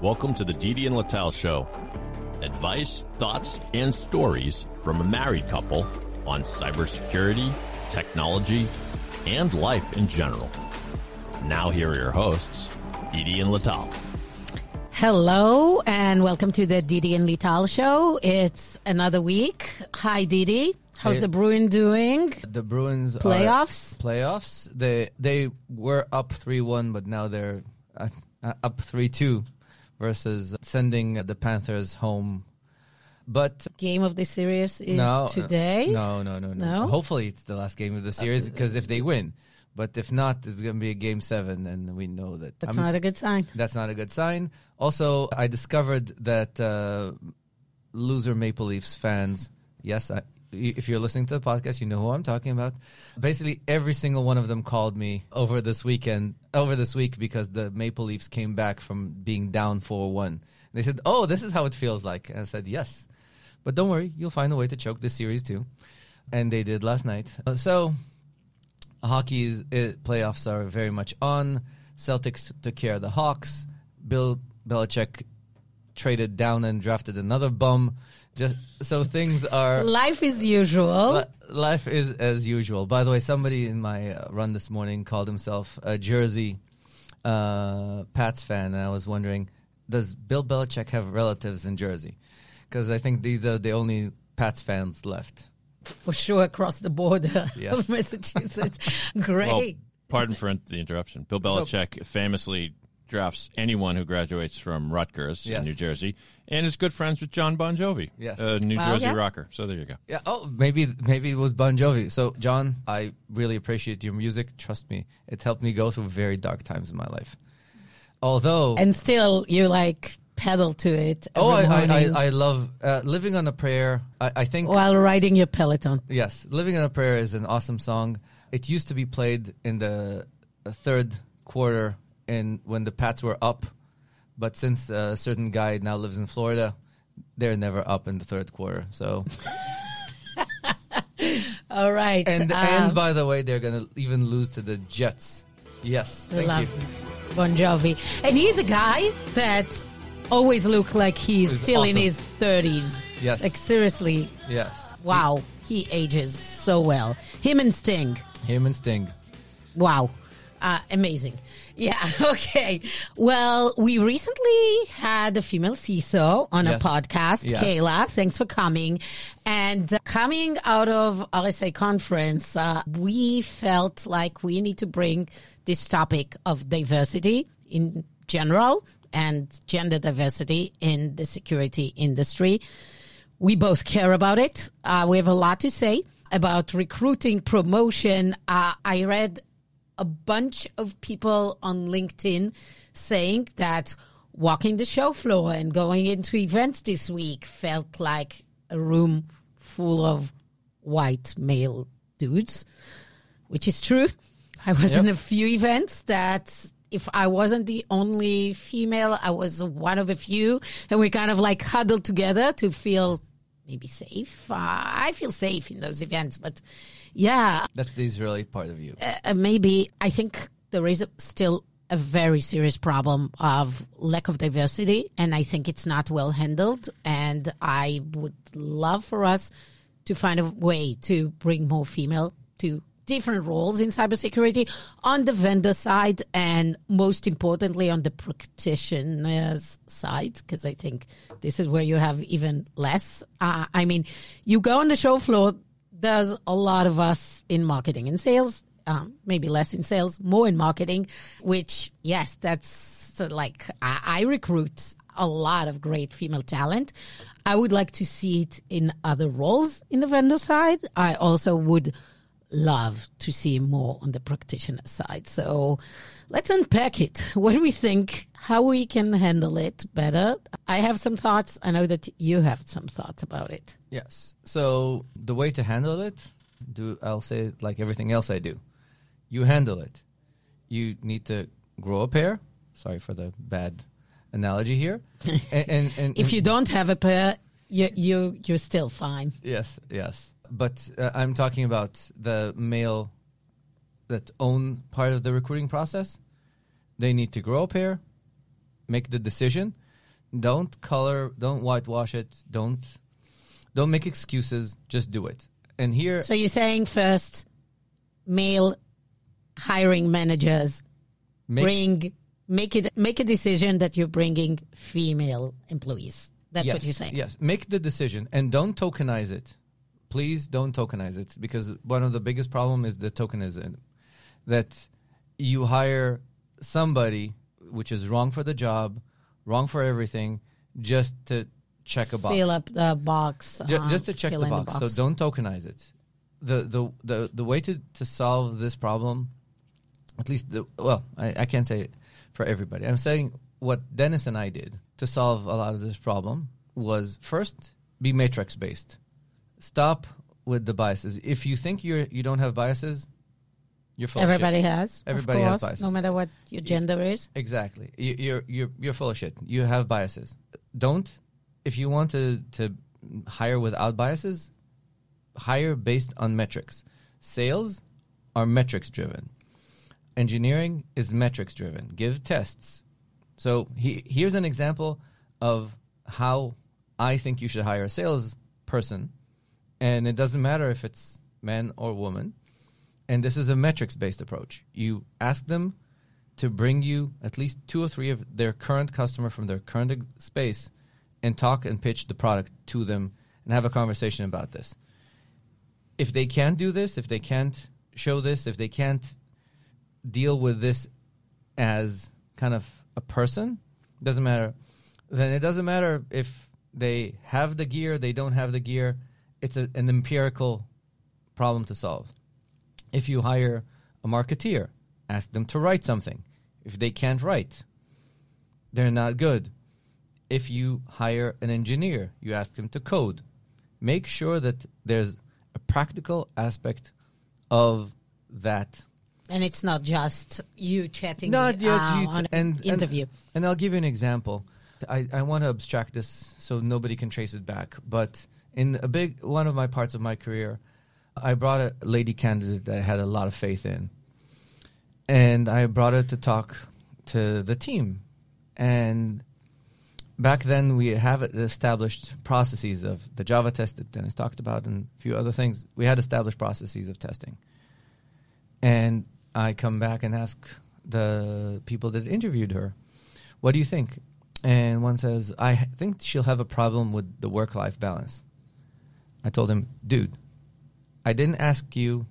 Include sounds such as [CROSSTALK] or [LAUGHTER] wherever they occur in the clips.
Welcome to the Didi and Lital Show. Advice, thoughts, and stories from a married couple on cybersecurity, technology, and life in general. Now, here are your hosts, Didi and Lital. Hello, and welcome to the Didi and Lital Show. It's another week. Hi, Didi. How's the Bruin doing? The Bruins are- Playoffs? playoffs. They they were up three one, but now they're uh, uh, up three two, versus sending the Panthers home. But Game of the series is no, uh, today. no, no, no, no, No? Hopefully, it's the last game of the series Uh, because if they win, but if not, it's going to be a game seven, and we know that That's I'm- not a good sign. That's not a good sign. Also, I discovered that uh, loser Maple Leafs fans, yes, I, if you're listening to the podcast, you know who I'm talking about. Basically, every single one of them called me over this weekend, over this week, because the Maple Leafs came back from being down 4 1. They said, Oh, this is how it feels like. And I said, Yes. But don't worry, you'll find a way to choke this series too. And they did last night. Uh, So, hockey's uh, playoffs are very much on. Celtics took care of the Hawks. Bill Belichick traded down and drafted another bum. Just so things are Life is usual. li- life is as usual. By the way, somebody in my uh, run this morning called himself a Jersey uh, Pats fan, and I was wondering, does Bill Belichick have relatives in Jersey? Because I think these are the only Pats fans left. for sure across the border Yes. of [LAUGHS] Massachusetts. [LAUGHS] Great. Well, pardon for the interruption. Bill Belichick famously drafts anyone who graduates from Rutgers Yes. in New Jersey and is good friends with John Bon Jovi, Yes. a New Wow, Jersey yeah. rocker. So there you go. Yeah. Oh, maybe maybe it was Bon Jovi. So, John, I really appreciate your music. Trust me, it helped me go through very dark times in my life. Although, and still, you like pedal to it every oh, I, I, I, I love uh, living on a prayer. I, I think while riding your Peloton. yes, living on a prayer is an awesome song. It used to be played in the uh, third quarter, in when the Pats were up, but since a certain guy now lives in Florida, they're never up in the third quarter. So. [LAUGHS] All right. And uh, and by the way, they're gonna even lose to the Jets. Yes, thank love you. Bon Jovi. And he's a guy that always look like he's He's still in his 30s. Yes. Like seriously, Yes, wow, he ages so well. Him and Sting. him and Sting. Wow. Uh, amazing. Yeah. [LAUGHS] Okay. Well, we recently had a female CISO on a podcast. Yes. Kayla, thanks for coming. And uh, coming out of RSA conference, uh, we felt like we need to bring this topic of diversity in general and gender diversity in the security industry. We both care about it. Uh, we have a lot to say about recruiting, promotion. Uh, I read a bunch of people on LinkedIn saying that walking the show floor and going into events this week felt like a room full of white male dudes, which is true. I was in a few events that if I wasn't the only female, I was one of a few, and we kind of like huddled together to feel maybe safe. Uh, I feel safe in those events, but yeah, That's the Israeli part of you. uh, maybe I think there is still a very serious problem of lack of diversity, and I think it's not well handled. And I would love for us to find a way to bring more female to different roles in cybersecurity on the vendor side, and most importantly on the practitioners side, because I think this is where you have even less. Uh, I mean, you go on the show floor there's a lot of us in marketing and sales, um, maybe less in sales, more in marketing, which, yes, that's like I, I recruit a lot of great female talent. I would like to see it in other roles in the vendor side. I also would love to see more on the practitioner side. So let's unpack it. [LAUGHS] What do we think? How we can handle it better? I have some thoughts. I know that you have some thoughts about it. Yes. So the way to handle it, do I'll say like everything else I do. You handle it. You need to grow a pair. Sorry for the bad analogy here. [LAUGHS] and, and, and If you don't have a pair, you you you're still fine. Yes, yes. But uh, I'm talking about the male that own part of the recruiting process. They need to grow up here, make the decision. Don't color, don't whitewash it, don't don't make excuses, just do it. And here So you're saying first, male hiring managers make, bring make it make a decision that you're bringing female employees. That's yes, what you're saying. Yes, make the decision and don't tokenize it. Please don't tokenize it because one of the biggest problem is the tokenism that you hire somebody which is wrong for the job, wrong for everything, just to check a box. Fill up the box. Ju- um, just to check fill the box. So don't tokenize it. The the the the way to to solve this problem, at least the well, I, I can't say it for everybody. I'm saying what Dennis and I did to solve a lot of this problem was first be matrix based. Stop with the biases. If you think you're you don't have biases, you're full of shit. Everybody has. Everybody has biases. No matter what your gender is. Exactly. You, you're you're you're full of shit. You have biases. Don't if you want to to hire without biases, hire based on metrics. Sales are metrics driven. Engineering is metrics driven. Give tests. So he, here's an example of how I think you should hire a sales person, and it doesn't matter if it's man or woman. And this is a metrics based approach. You ask them to bring you at least two or three of their current customer from their current space and talk and pitch the product to them and have a conversation about this. If they can't do this, if they can't show this, if they can't deal with this as kind of a person, doesn't matter. Then it doesn't matter if they have the gear, they don't have the gear. It's a, an empirical problem to solve. If you hire a marketeer, ask them to write something. If they can't write, they're not good. If you hire an engineer, you ask them to code. Make sure that there's a practical aspect of that And it's not just you chatting not yet uh, you on an and, interview. And, and I'll give you an example. I, I want to abstract this so nobody can trace it back. But in a big one of my parts of my career, I brought a lady candidate that I had a lot of faith in, and I brought her to talk to the team. And back then, we have established processes of the Java test that Dennis talked about, and a few other things. We had established processes of testing. And I come back and ask the people that interviewed her, what do you think? And one says, "I think she'll have a problem with the work life balance. I told him, dude, I didn't ask you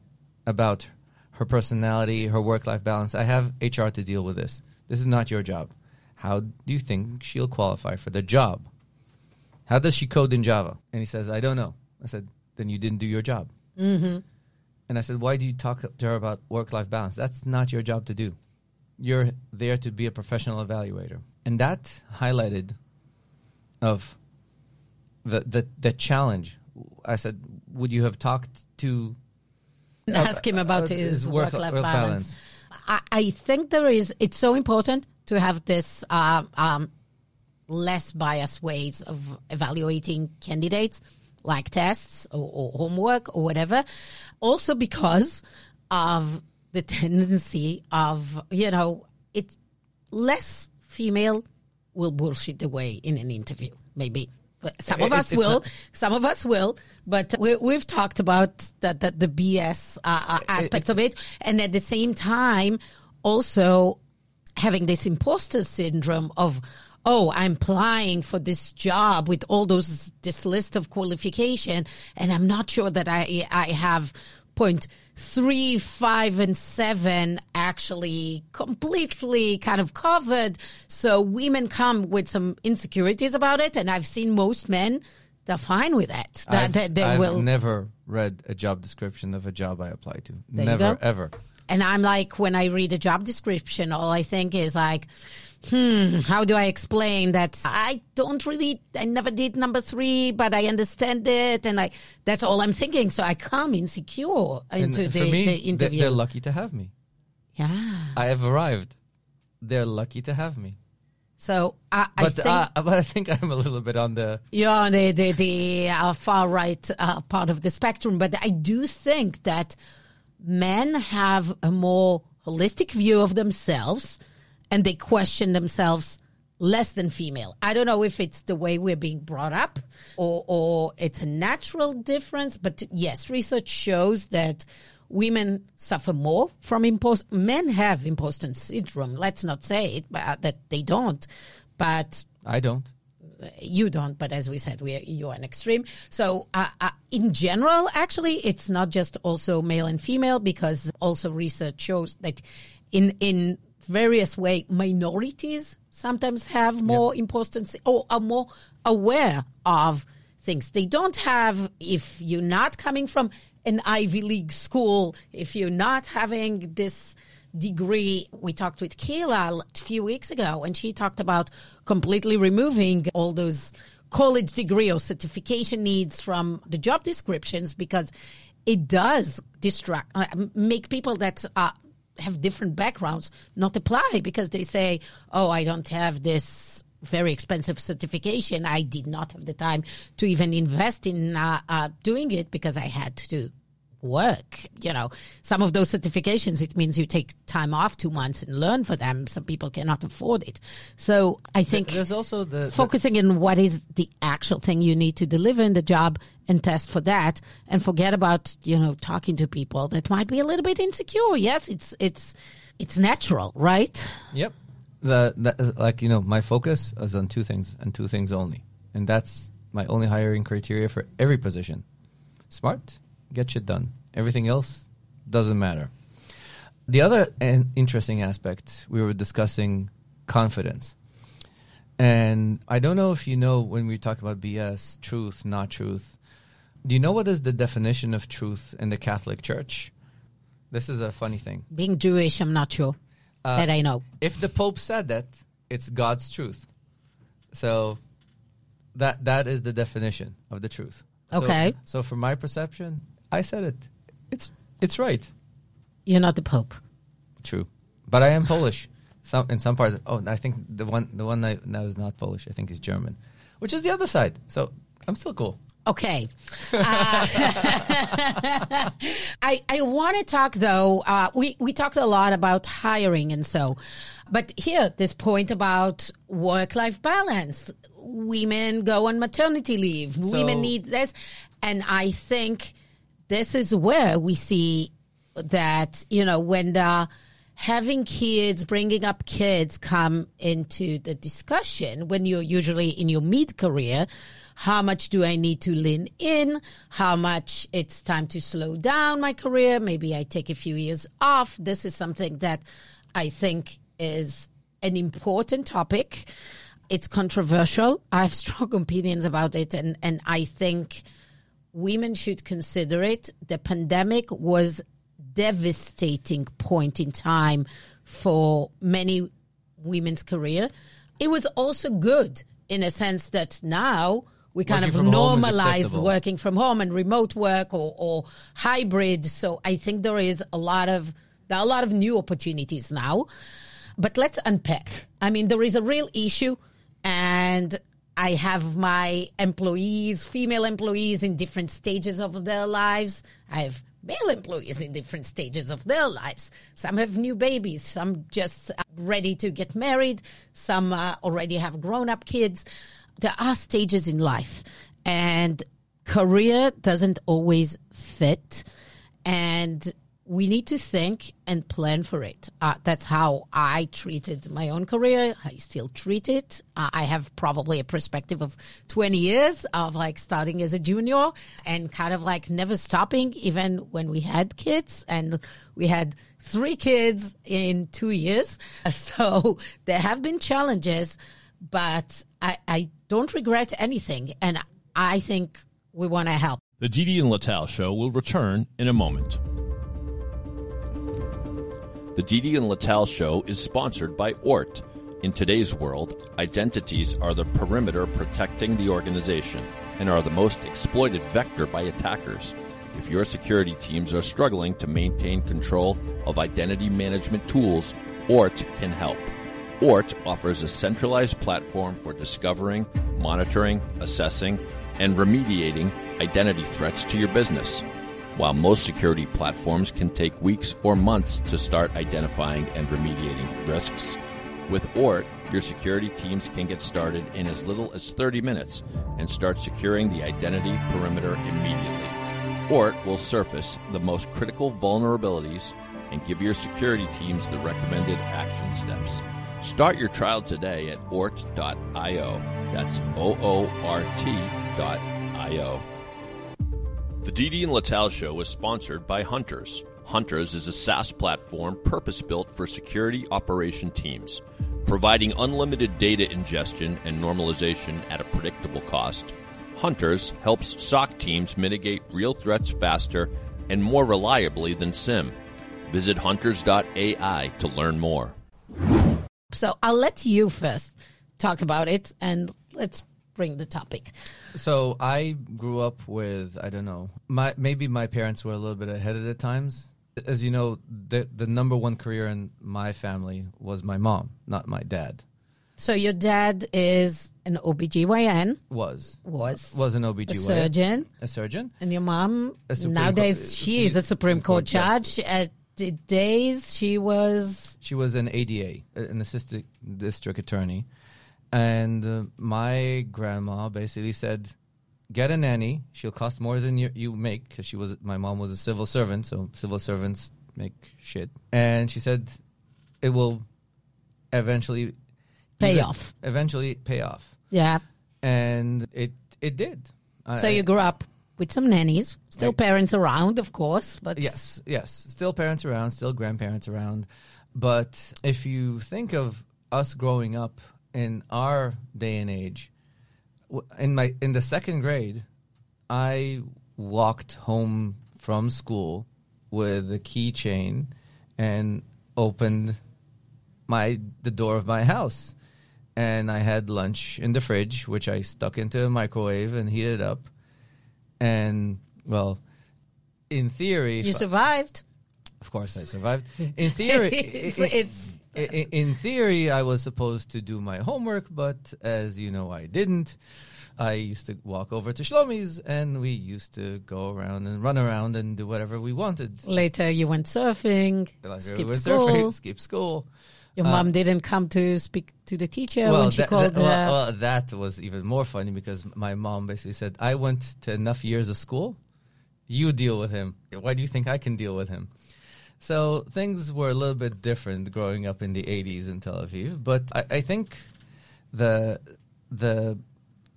about her personality, her work life balance. I have HR to deal with this. This is not your job. How do you think she'll qualify for the job? How does she code in Java? And he says, I don't know. I said, then you didn't do your job. Mm-hmm. And I said, why do you talk to her about work life balance? That's not your job to do. You're there to be a professional evaluator. And that highlighted of the, the, the challenge. I said, would you have talked to Ask him about uh, his, his work- work-life work balance. I, I think there is. It's so important to have this uh, um, less biased ways of evaluating candidates, like tests or, or homework or whatever. Also because of the [LAUGHS] tendency of you know it's less female will bullshit away in an interview, maybe. But some of us it's will, not- some of us will, but we, we've talked about the, the, the BS uh, uh, aspect of it. And at the same time, also having this imposter syndrome of, oh, I'm applying for this job with all those, this list of qualification, and I'm not sure that I, I have point three, five, and seven actually completely kind of covered. So women come with some insecurities about it, and I've seen most men they're fine with that. That, they I've will. never read a job description of a job I applied to. There never, ever. And I'm like, when I read a job description, all I think is like, hmm, how do I explain that I don't really, I never did number three, but I understand it. And I, that's all I'm thinking. So I come insecure into the, me, the interview. they're lucky to have me. yeah. I have arrived. They're lucky to have me. So I, I But think uh, but I think I'm a little bit on the on the, the, the uh, far right uh, part of the spectrum. But I do think that men have a more holistic view of themselves and they question themselves less than female. I don't know if it's the way we're being brought up or, or it's a natural difference, but yes, research shows that women suffer more from impost. Men have imposter syndrome. Let's not say it, but that they don't. But I don't. You don't, but as we said, we are, you are an extreme. So, uh, uh, in general, actually, it's not just also male and female because also research shows that in in various way minorities sometimes have more importance or are more aware of things they don't have if you're not coming from an Ivy League school, if you're not having this degree. We talked with Kayla a few weeks ago, and she talked about completely removing all those college degree or certification needs from the job descriptions because it does distract, uh, make people that are have different backgrounds not apply because they say, "Oh, I don't have this very expensive certification. I did not have the time to even invest in uh, uh, doing it because I had to work. You know, some of those certifications, it means you take time off two months and learn for them. Some people cannot afford it. So I think there's also the focusing the, in what is the actual thing you need to deliver in the job and test for that and forget about, you know, talking to people that might be a little bit insecure. Yes, it's, it's, it's natural, right? Yep. The, the like, you know, my focus is on two things and two things only. And that's my only hiring criteria for every position. Smart get shit done. Everything else doesn't matter. The other interesting aspect we were discussing confidence. And I don't know if you know when we talk about BS, truth, not truth. Do you know what is the definition of truth in the Catholic Church? This is a funny thing. Being Jewish, I'm not sure uh, that I know. If the Pope said that, it's God's truth. So that that is the definition of the truth. Okay. So, so from my perception, I said it. It's it's right. You're not the Pope. True, but I am Polish. Some in some parts. Oh, I think the one the one that, that is not Polish. I think is German, which is the other side. So I'm still cool. Okay. Uh, [LAUGHS] I I want to talk though. Uh, we we talked a lot about hiring and so, but here this point about work life balance. Women go on maternity leave. So, Women need this, and I think this is where we see that, you know, when the having kids, bringing up kids come into the discussion when you're usually in your mid career. How much do I need to lean in? How much it's time to slow down my career? Maybe I take a few years off. This is something that I think is an important topic. It's controversial. I have [LAUGHS] strong opinions about it, and, and I think women should consider it. The pandemic was devastating point in time for many women's career. It was also good in a sense that now we kind working of normalized working from home and remote work or, or hybrid. So I think there is a lot of there are a lot of new opportunities now. But let's unpack. I mean, there is a real issue, and I have my employees, female employees in different stages of their lives. I have male employees in different stages of their lives. Some have new babies, some just ready to get married, some uh, already have grown up kids. There are stages in life, and career doesn't always fit. And we need to think and plan for it. Uh, that's how I treated my own career. I still treat it. Uh, I have probably a perspective of 20 years of like starting as a junior and kind of like never stopping, even when we had kids and we had three kids in two years. [LAUGHS] So there have been challenges, but I, I don't regret anything. And I think we want to help. The Didi and Lital show will return in a moment. The Didi and Lital show is sponsored by Oort. In today's world, identities are the perimeter protecting the organization and are the most exploited vector by attackers. If your security teams are struggling to maintain control of identity management tools, Oort can help. Oort offers a centralized platform for discovering, monitoring, assessing, and remediating identity threats to your business. While most security platforms can take weeks or months to start identifying and remediating risks, With Oort, your security teams can get started in as little as 30 minutes and start securing the identity perimeter immediately. Oort will surface the most critical vulnerabilities and give your security teams the recommended action steps. Start your trial today at oort.io. That's O O R T.io. The Didi and Lital Show is sponsored by Hunters. Hunters is a SaaS platform purpose built for security operation teams, providing unlimited data ingestion and normalization at a predictable cost. Hunters helps SOC teams mitigate real threats faster and more reliably than SIEM. Visit hunters.ai to learn more. So I'll let you first talk about it and let's bring the topic. So I grew up with I don't know. My maybe my parents were a little bit ahead of the times. As you know, the the number one career in my family was my mom, not my dad. So your dad is an OBGYN, Was was was an a OBGYN, surgeon, a surgeon. and your mom A nowadays Court- she is a Supreme Court Court judge. At the days she was She was an ADA, an assistant district attorney, and uh, my grandma basically said, "Get a nanny. She'll cost more than you, you make because she was my mom was a civil servant, so civil servants make shit." And she said, "It will eventually Pay off. Eventually pay off." yeah. and it it did. So I- you grew up with some nannies, still parents around, of course, but Yes, yes. Still parents around, still grandparents around. But if you think of us growing up in our day and age, in my in the second grade, I walked home from school with a keychain and opened my the door of my house. And I had lunch in the fridge, which I stuck into a microwave and heated up. And well, in theory, you if I- survived. of course, I survived. In theory, [LAUGHS] it's, i- i- it's i- i- in theory, I was supposed to do my homework, but as you know, I didn't. I used to walk over to Shlomi's, and we used to go around and run around and do whatever we wanted. later you went surfing, Like, skipped we went school. surfing, skip school. Your Uh, mom didn't come to speak to the teacher when she that, called. that, well, well, that was even more funny because my mom basically said, "I went to enough years of school. You deal with him. Why do you think I can deal with him?" So things were a little bit different growing up in the '80s in Tel Aviv, but I, I think the the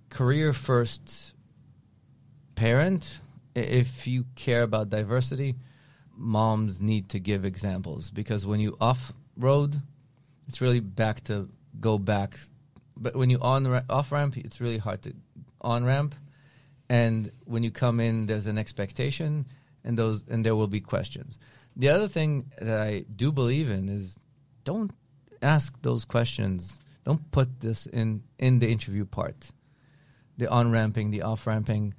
career first parent, if you care about diversity, moms need to give examples because when you off road, it's really back to go back. But when you on ra- off ramp, it's really hard to on ramp. And when you come in, there's an expectation, and those and there will be questions. The other thing that I do believe in is don't ask those questions. Don't put this in in the interview part, the on ramping, the off ramping.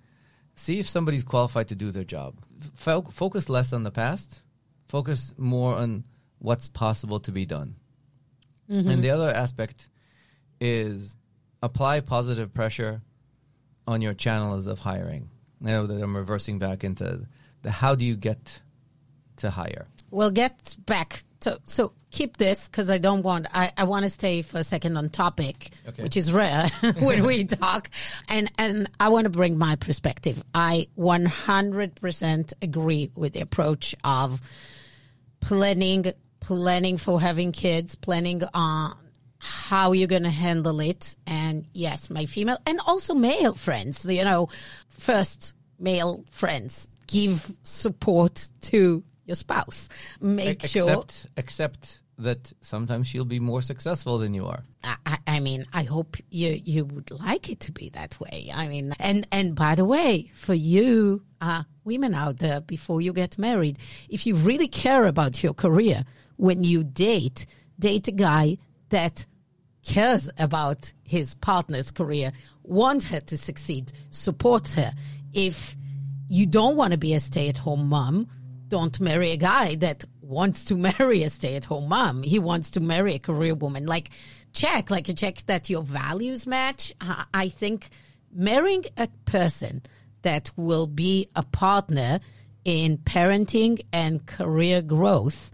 See if somebody's qualified to do their job. Fo- focus less on the past. Focus more on what's possible to be done. Mm-hmm. And the other aspect is apply positive pressure on your channels of hiring. I know that I'm reversing back into the how do you get to hire. We'll get back. So, so keep this because I don't want. I, I want to stay for a second on topic, Okay. which is rare [LAUGHS] when we talk, and and I want to bring my perspective. I 100% agree with the approach of planning, planning for having kids, planning on how you're going to handle it. And yes, my female and also male friends, you know, first male friends give support to your spouse. Make sure. Except, that sometimes she'll be more successful than you are. I, I- I mean, I hope you you would like it to be that way. I mean, and and by the way, for you uh, women out there, before you get married, if you really care about your career, when you date, date a guy that cares about his partner's career, wants her to succeed, supports her. If you don't want to be a stay-at-home mom, don't marry a guy that wants to [LAUGHS] marry a stay-at-home mom. He wants to marry a career woman. Like check, like a check that your values match. Uh, I think marrying a person that will be a partner in parenting and career growth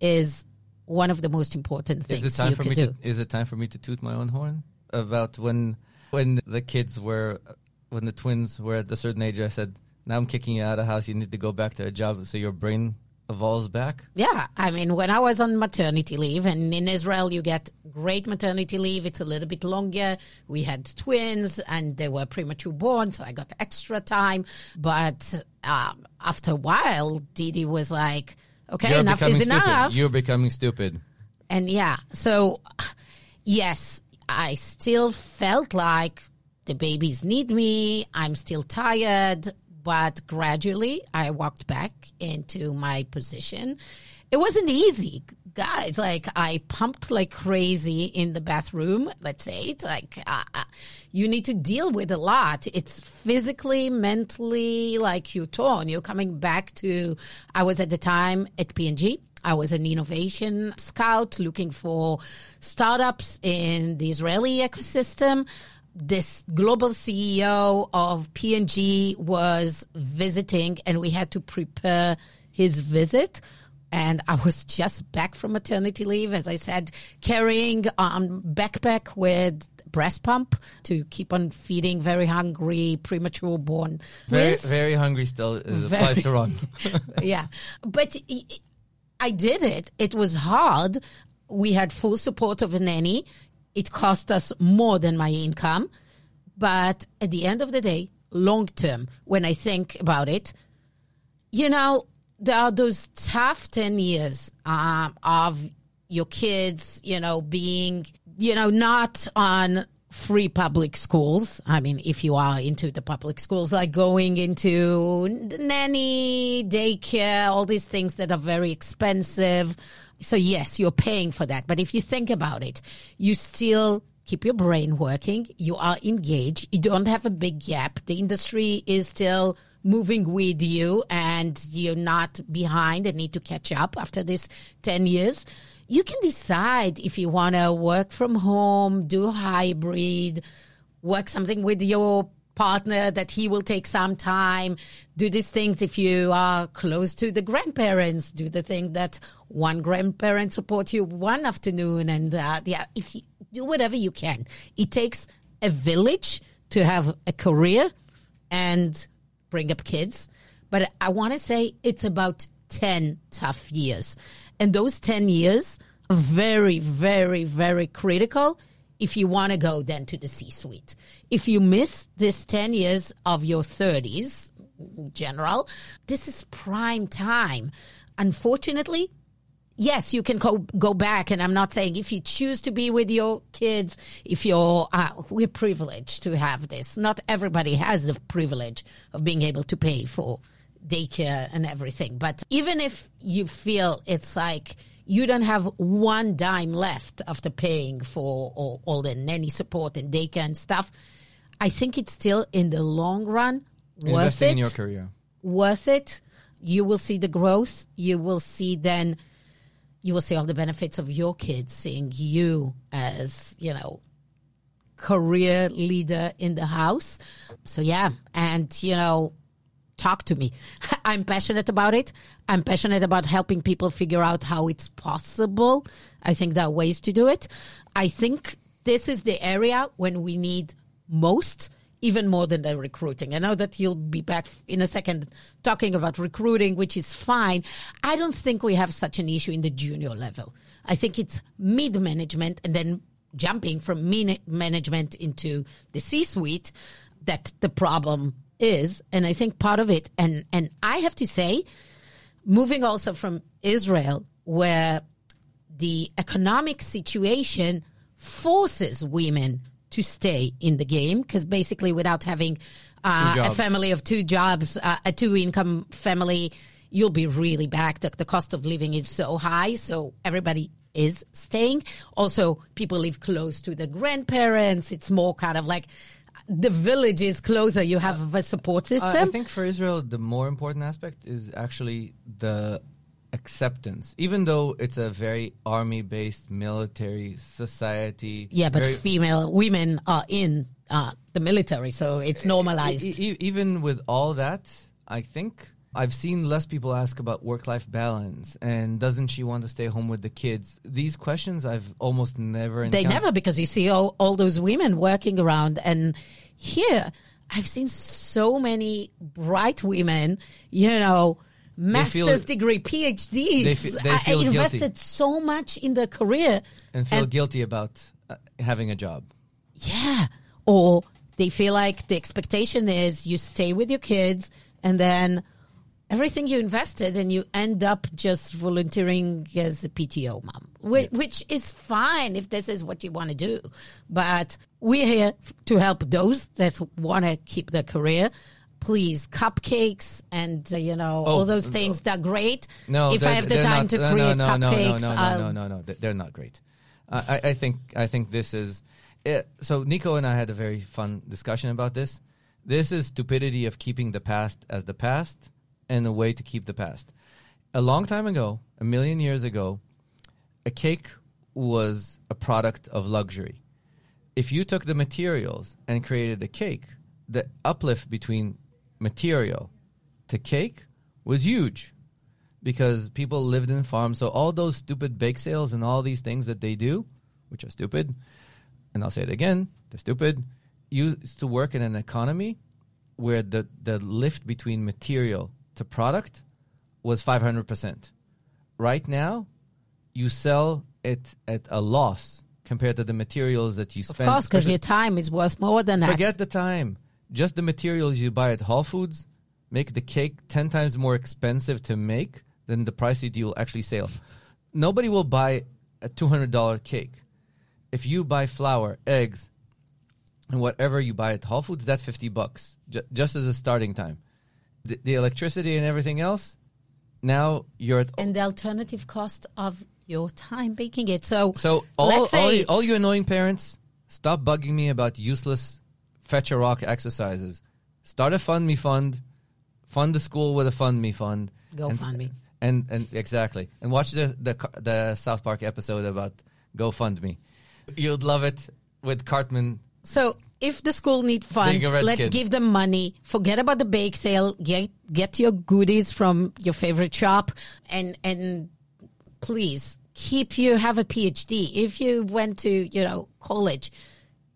is one of the most important things Is it time you for me do. to? Is it time for me to toot my own horn about when when the kids were when the twins were at a certain age? I said, "Now I'm kicking you out of the house. You need to go back to a job so your brain evolves back." Yeah, I mean, when I was on maternity leave, and in Israel you get great maternity leave, it's a little bit longer. We had twins, and they were premature born, so I got extra time. But um, after a while, Didi was like, "Okay, You're enough is stupid. enough." You're becoming stupid. and yeah, so yes, I still felt like the babies need me. I'm still tired, but gradually I walked back into my position. It wasn't easy, guys. Like I pumped like crazy in the bathroom. Let's say it's like uh, uh, you need to deal with a lot. It's physically, mentally, like you're torn. You're coming back to. I was at the time at P&G. I was an innovation scout looking for startups in the Israeli ecosystem. This global CEO of P&G was visiting and we had to prepare his visit. And I was just back from maternity leave, as I said, carrying um backpack with breast pump to keep on feeding very hungry premature born Very very hungry still is Very- applies to Ron. [LAUGHS] [LAUGHS] yeah. But I did it. It was hard. We had full support of a nanny. It cost us more than my income. But at the end of the day, long term, when I think about it, you know, there are those tough 10 years um, of your kids, you know, being, you know, not on free public schools. I mean, if you are into the public schools, like going into nanny, daycare, all these things that are very expensive. So, yes, you're paying for that. But if you think about it, you still keep your brain working. You are engaged. You don't have a big gap. The industry is still moving with you and you're not behind and need to catch up after this 10 years. You can decide if you want to work from home, do hybrid, work something with your partner that he will take some time do these things if you are close to the grandparents do the thing that one grandparent support you one afternoon and uh, yeah if you do whatever you can. It takes a village to have a career and bring up kids but i want to say it's about 10 tough years and those 10 years are very very very critical if you want to go then to the C suite. If you miss this 10 years of your 30s, general, this is prime time. Unfortunately, yes, you can go go back, and I'm not saying if you choose to be with your kids, if you're uh, we're privileged to have this. Not everybody has the privilege of being able to pay for daycare and everything. But even if you feel it's like you don't have one dime left after paying for all, all the nanny support and daycare and stuff, I think it's still in the long run worth Investing it in your career. worth it. You will see the growth. You will see then, you will see all the benefits of your kids seeing you as, you know, career leader in the house. So, yeah. And, you know, talk to me. [LAUGHS] I'm passionate about it. I'm passionate about helping people figure out how it's possible. I think there are ways to do it. I think this is the area when we need most, even more than the recruiting. I know that you'll be back in a second talking about recruiting, which is fine. I don't think we have such an issue in the junior level. I think it's mid management and then jumping from management into the C suite that the problem is. And I think part of it, and, and I have to say, moving also from Israel, where the economic situation forces women to stay in the game because basically without having uh, a family of two jobs uh, a two income family you'll be really back. The, the cost of living is so high so everybody is staying. Also people live close to the grandparents. It's more kind of like the village is closer you have a support Uh, I system think for Israel, the more important aspect is actually the acceptance. Even though it's a very army-based military society. yeah but female women are in uh, the military so it's normalized E- e- even with all that, I think I've seen less people ask about work life balance and doesn't she want to stay home with the kids? These questions I've almost never They encountered. never because you see all, all those women working around and here I've seen so many bright women, you know, master's degree, PhDs. They fe- they feel I guilty. invested so much in their career. and feel and- guilty about uh, having a job. Yeah. Or they feel like the expectation is you stay with your kids and then everything you invested and you end up just volunteering as a PTO mom, which, which is fine if this is what you want to do. But we're here to help those that want to keep their career. Please, cupcakes and uh, you know all those things. They're great. No, if I have the time not- to create no, no, cupcakes, No, no, no, I'll- no, no, no, They- They're not great. I, I- I think I think this is. eh, so Nico and I had a very fun discussion about this. This is stupidity of keeping the past as the past and a way to keep the past. A long time ago, a million years ago, a cake was a product of luxury. If you took the materials and created a cake, the uplift between material to cake was huge because people lived in farms. So all those stupid bake sales and all these things that they do, which are stupid, and I'll say it again, they're stupid, used to work in an economy where the, the lift between material to product was 500%. Right now, you sell it at a loss compared to the materials that you spend. of course, because your time is worth more than that. Forget the time. Just the materials you buy at Whole Foods make the cake 10 times more expensive to make than the price that you'll actually sell. Nobody will buy a $200 cake. If you buy flour, eggs, and whatever you buy at Whole Foods, that's 50 bucks ju- just as a starting time. The, the electricity and everything else, now you're at and the alternative cost of your time baking it. So, So all let's say all, you, all you annoying parents, stop bugging me about useless fetch a rock exercises. Start a fund me fund, fund the school with a fund me fund. Go and, fund me. And and exactly. And watch the the the South Park episode about GoFundMe. You'd love it with Cartman. so if the school need funds, Being a red let's kid. give them money. Forget about the bake sale. Get get your goodies from your favorite shop, and and please keep you have a PhD. If you went to you know college,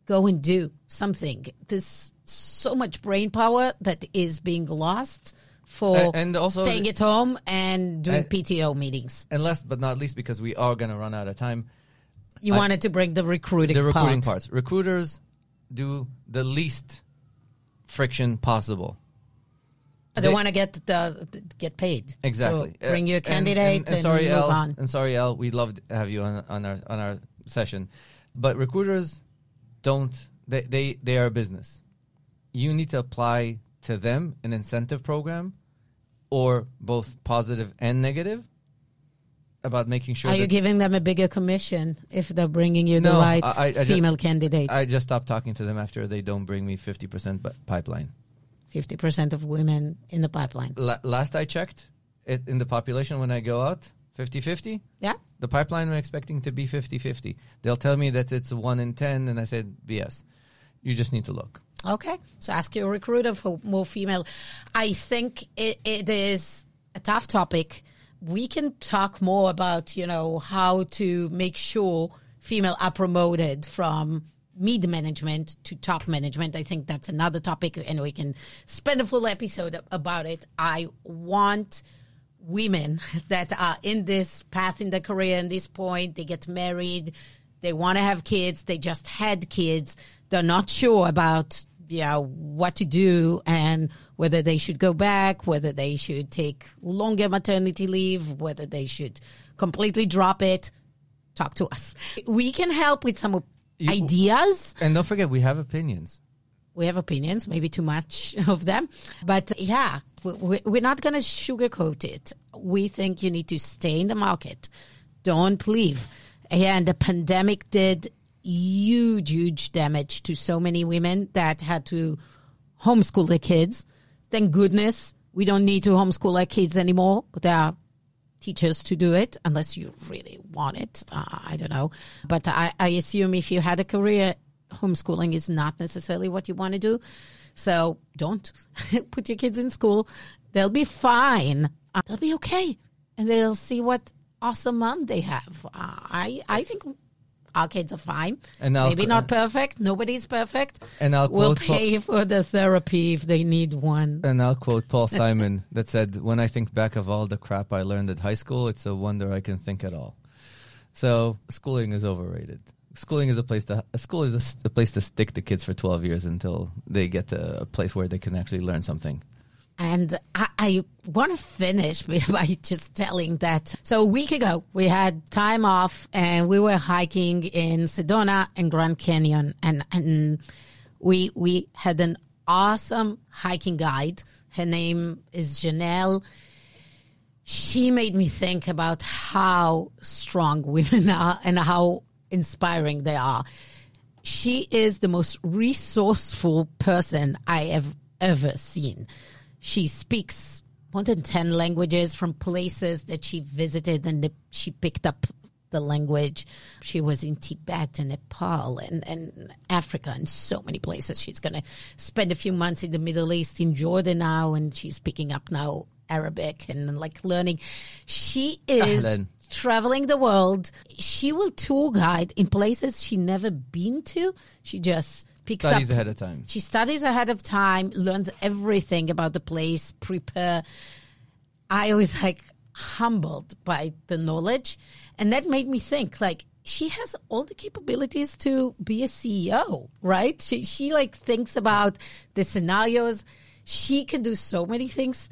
go and do something. There's so much brain power that is being lost for A- and also staying at home and doing And- PTO meetings. And last but not least, because we are going to run out of time, You I- wanted to bring the recruiting the recruiting part. parts. Recruiters do the least friction possible. They, They- want to get the, get paid. Exactly. So bring Uh, your and- candidate and, and, sorry, move El, on. And sorry, El, we love to have you on, on our on our session, but recruiters don't. They, they they are a business. You need to apply to them an incentive program, or both positive and negative, about making sure. Are you giving them a bigger commission if they're bringing you the right I- I- female candidate? I just stopped talking to them after they don't bring me fifty percent pipeline. Fifty percent of women in the pipeline. La- last I checked, it, in the population when I go out, 50-50. Yeah. The pipeline I'm expecting to be 50-50. They'll tell me that it's 1 in 10, and I said, BS. You just need to look. Okay. So ask your recruiter for more female. I think it, it is a tough topic. We can talk more about, you know, how to make sure female are promoted from mid management to top management. I think that's another topic and we can spend a full episode about it. I want women [LAUGHS] that are in this path in their career in this point they get married they want to have kids they just had kids they're not sure about yeah what to do and whether they should go back whether they should take longer maternity leave whether they should completely drop it talk to us we can help with some ideas And don't forget, we have opinions. we have opinions, maybe too much [LAUGHS] of them. But yeah, we- we're not going to sugarcoat it. We think you need to stay in the market. Don't leave. And the pandemic did huge, huge damage to so many women that had to homeschool their kids. Thank goodness we don't need to homeschool our kids anymore. There are teachers to do it unless you really want it. Uh, I don't know. But I, I assume if you had a career, homeschooling is not necessarily what you want to do. So don't [LAUGHS] put your kids in school. They'll be fine. Uh, they'll be okay, and they'll see what awesome mom they have. Uh, I I think our kids are fine. And I'll- Maybe not perfect. Nobody's perfect. And I'll we'll quote Paul- pay for the therapy if they need one. And I'll quote Paul Simon [LAUGHS] that said, "When I think back of all the crap I learned at high school, it's a wonder I can think at all." So schooling is overrated. Schooling is a place to a school is a place to stick the kids for twelve years until they get to a place where they can actually learn something. And I, I want to finish [LAUGHS] by just telling that. So a week ago, we had time off and we were hiking in Sedona and Grand Canyon, and and we we had an awesome hiking guide. Her name is Janelle. She made me think about how strong [LAUGHS] women are and how inspiring they are she is the most resourceful person I have ever seen. She speaks more than 10 languages from places that she visited and she picked up the language. She was in Tibet and Nepal and, and Africa and so many places. She's going to spend a few months in the Middle East, in Jordan now, and she's picking up now Arabic and like learning. She is Ahlan. traveling the world. She will tour guide in places she never been to. She just picks Studies up ahead of time. she studies ahead of time, learns everything about the place, prepare. I was like humbled by the knowledge. And that made me think like she has all the capabilities to be a CEO, right? She she like thinks about the scenarios. She can do so many things.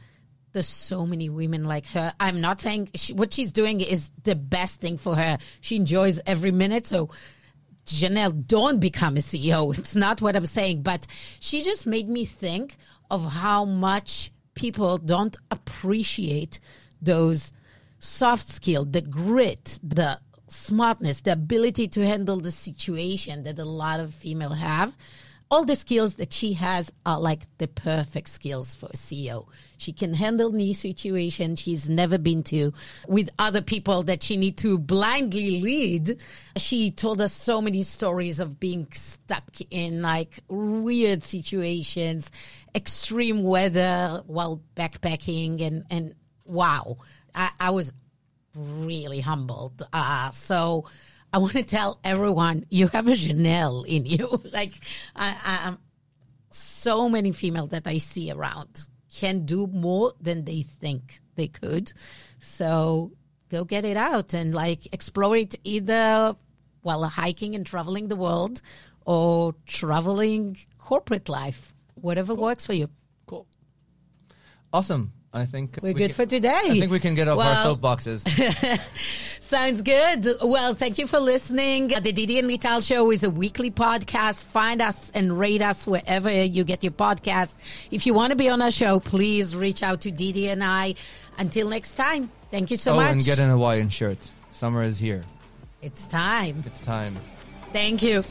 There's so many women like her. I'm not saying she, what she's doing is the best thing for her. She enjoys every minute. So Janelle, don't become a CEO. It's not what I'm saying, but she just made me think of how much people don't appreciate those soft skills, the grit, the smartness, the ability to handle the situation that a lot of female have. All the skills that she has are like the perfect skills for a CEO. She can handle new situations she's never been to with other people that she need to blindly lead. She told us so many stories of being stuck in like weird situations, extreme weather while backpacking and, and wow. I, I was really humbled. Uh, so I want to tell everyone you have a Janelle in you. [LAUGHS] like, I, I, so many female that I see around can do more than they think they could. So go get it out and like explore it either while hiking and traveling the world or traveling corporate life, whatever works for you. Cool. Awesome. I think We're we good can- for today. I think we can get off Well- our soapboxes. [LAUGHS] Sounds good. Well, thank you for listening. The Didi and Lital Show is a weekly podcast. Find us and rate us wherever you get your podcast. If you want to be on our show, please reach out to Didi and I. Until next time, thank you so oh, much. and get an Hawaiian shirt. Summer is here. it's time. It's time. Thank you.